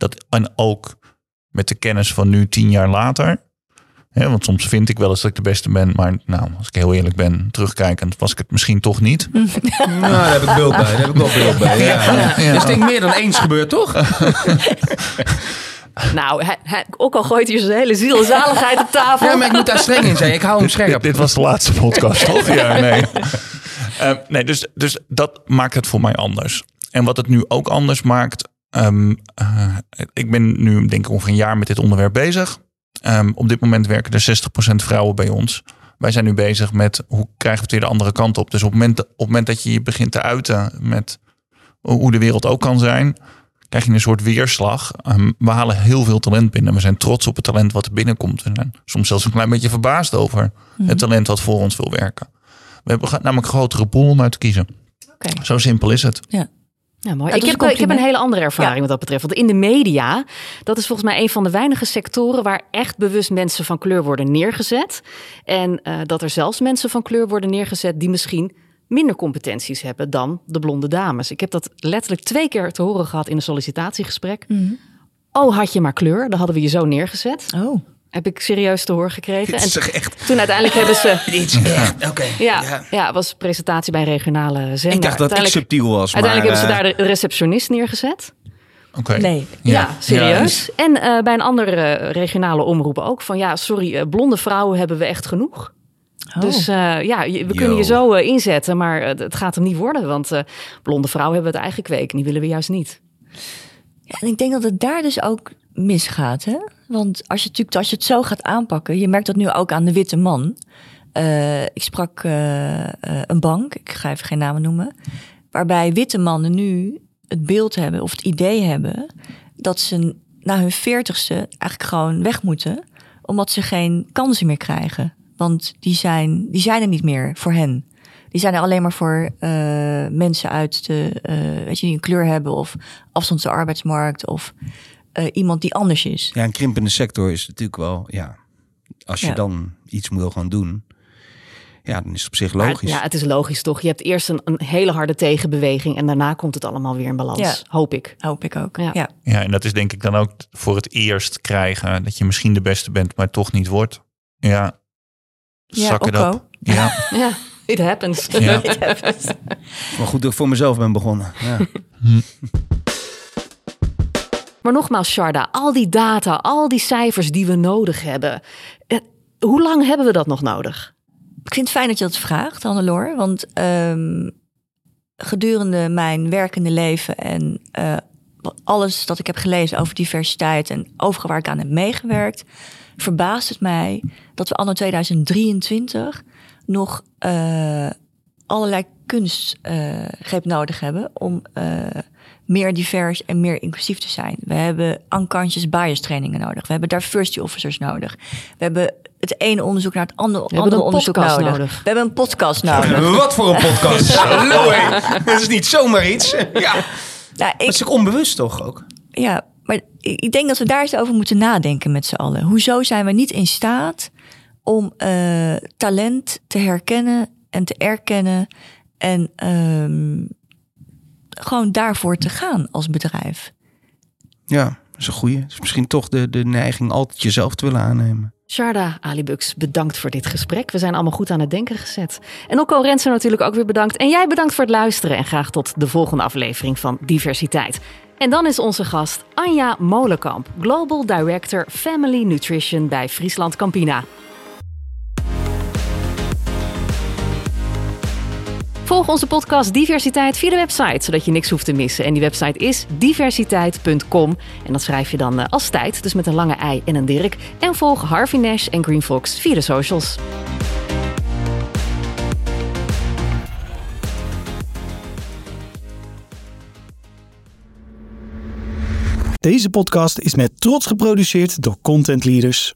Dat, en ook met de kennis van nu tien jaar later. Hè, want soms vind ik wel eens dat ik de beste ben. Maar nou, als ik heel eerlijk ben, terugkijkend, was ik het misschien toch niet. Nou, daar heb ik beeld bij. Daar heb ik wel beeld bij. Ja. Ja. Dus ik denk meer dan eens gebeurt, toch? Nou, hij, hij- ook al gooit hij zijn hele ziel en zaligheid op tafel. Ja, maar ik moet daar streng in zijn. Ik hou hem scherp. dit was de laatste podcast, toch? Ja, nee. Eh, nee, dus, dus dat maakt het voor mij anders. En wat het nu ook anders maakt. Ehm, eh, ik ben nu denk ik ongeveer een jaar met dit onderwerp bezig. Ehm, op dit moment werken er 60% vrouwen bij ons. Wij zijn nu bezig met hoe krijgen we het weer de andere kant op. Dus op het moment, op het moment dat je je begint te uiten met hoe de wereld ook kan zijn, krijg je een soort weerslag. Ehm, we halen heel veel talent binnen. We zijn trots op het talent wat er binnenkomt. We zijn soms zelfs een klein beetje verbaasd over het talent wat voor ons wil werken. We hebben namelijk een grotere pool om uit te kiezen. Zo simpel is het. Ja. Ja, mooi. Ja, ik, heb, een ik heb een hele andere ervaring wat dat betreft. Want in de media, dat is volgens mij een van de weinige sectoren waar echt bewust mensen van kleur worden neergezet. En eh, dat er zelfs mensen van kleur worden neergezet die misschien minder competenties hebben dan de blonde dames. Ik heb dat letterlijk twee keer te horen gehad in een sollicitatiegesprek. Oh, had je maar kleur, dan hadden we je zo neergezet. Oh. Heb ik serieus te horen gekregen. Dit is En toch echt... toen uiteindelijk hebben ze... Dit is echt... Oké. Ja, Ja. was een presentatie bij een regionale zender. Ik dacht dat ik Uiteindelijk- subtiel was, maar... Uiteindelijk hebben ze eh, daar de receptionist neergezet. Oké. Nee. Ja, serieus. dus- En eh, bij een andere regionale omroep ook van ja, sorry, eh, blonde vrouwen hebben we echt genoeg. Oh. Dus eh, ja, we kunnen je zo eh, inzetten, maar eh, het gaat hem niet worden, want eh, blonde vrouwen hebben we het eigen kweek en die willen we juist niet. Ja, en ik denk dat het daar dus ook misgaat. Hè? Want als je, natuurlijk, als je het zo gaat aanpakken, je merkt dat nu ook aan de witte man. Uh, ik sprak uh, uh, een bank, ik ga even geen namen noemen, waarbij witte mannen nu het beeld hebben of het idee hebben dat ze na hun veertigste eigenlijk gewoon weg moeten, omdat ze geen kansen meer krijgen. Want die zijn, die zijn er niet meer voor hen. Die zijn er alleen maar voor mensen uit de, weet je, die een kleur hebben of afstand de arbeidsmarkt of uh, iemand die anders is. Ja, een krimpende sector is natuurlijk wel, ja, als je ja. dan iets wil gaan doen, ja, dan is het op zich logisch. Maar, ja, het is logisch toch? Je hebt eerst een, een, hele harde tegenbeweging en daarna komt het allemaal weer in balans. Ja. Hoop ik. Hoop ik ook. Ja. ja. Ja. en dat is denk ik dan ook voor het eerst krijgen dat je misschien de beste bent, maar toch niet wordt. Ja, zak het op. Ja. ja. It happens. Ja. It happens. Maar goed dat ik voor mezelf ben begonnen. Ja. Maar nogmaals, Sharda, al die data, al die cijfers die we nodig hebben. Eh, hoe lang hebben we dat nog nodig? Ik vind het fijn dat je dat vraagt, Hannelore. Want um, gedurende mijn werkende leven en uh, alles dat ik heb gelezen over diversiteit en overal waar ik aan heb meegewerkt, verbaast het mij dat we anno 2023 nog uh, allerlei kunstgreep nodig hebben om meer divers en meer inclusief te zijn. We hebben unconscious bias trainingen nodig. We hebben diversity officers nodig. We hebben het ene onderzoek naar het andere, andere onderzoek nodig. nodig. We hebben een podcast nodig. Wat voor een podcast? Hallo, Dat is niet zomaar iets. Ja. Nou, ik, dat is ook onbewust toch ook? Ja, maar ik denk dat we daar eens over moeten nadenken met z'n allen. Hoezo zijn we niet in staat om uh, talent te herkennen en te erkennen en um, gewoon daarvoor te gaan als bedrijf? Ja, dat is een goeie. Het is misschien toch de, de neiging altijd jezelf te willen aannemen. Sharda Alibux, bedankt voor dit gesprek. We zijn allemaal goed aan het denken gezet. En Okko Rensen natuurlijk ook weer bedankt. En jij bedankt voor het luisteren. En graag tot de volgende aflevering van Diversiteit. En dan is onze gast Anja Molenkamp, Global Director Family Nutrition bij Friesland Campina. Volg onze podcast Diversiteit via de website, zodat je niks hoeft te missen. En die website is diversiteit.com. En dat schrijf je dan uh, als tijd, dus met een lange ei en een dirk. En volg Harvey Nash en Green Fox via de socials. Deze podcast is met trots geproduceerd door Content Leaders.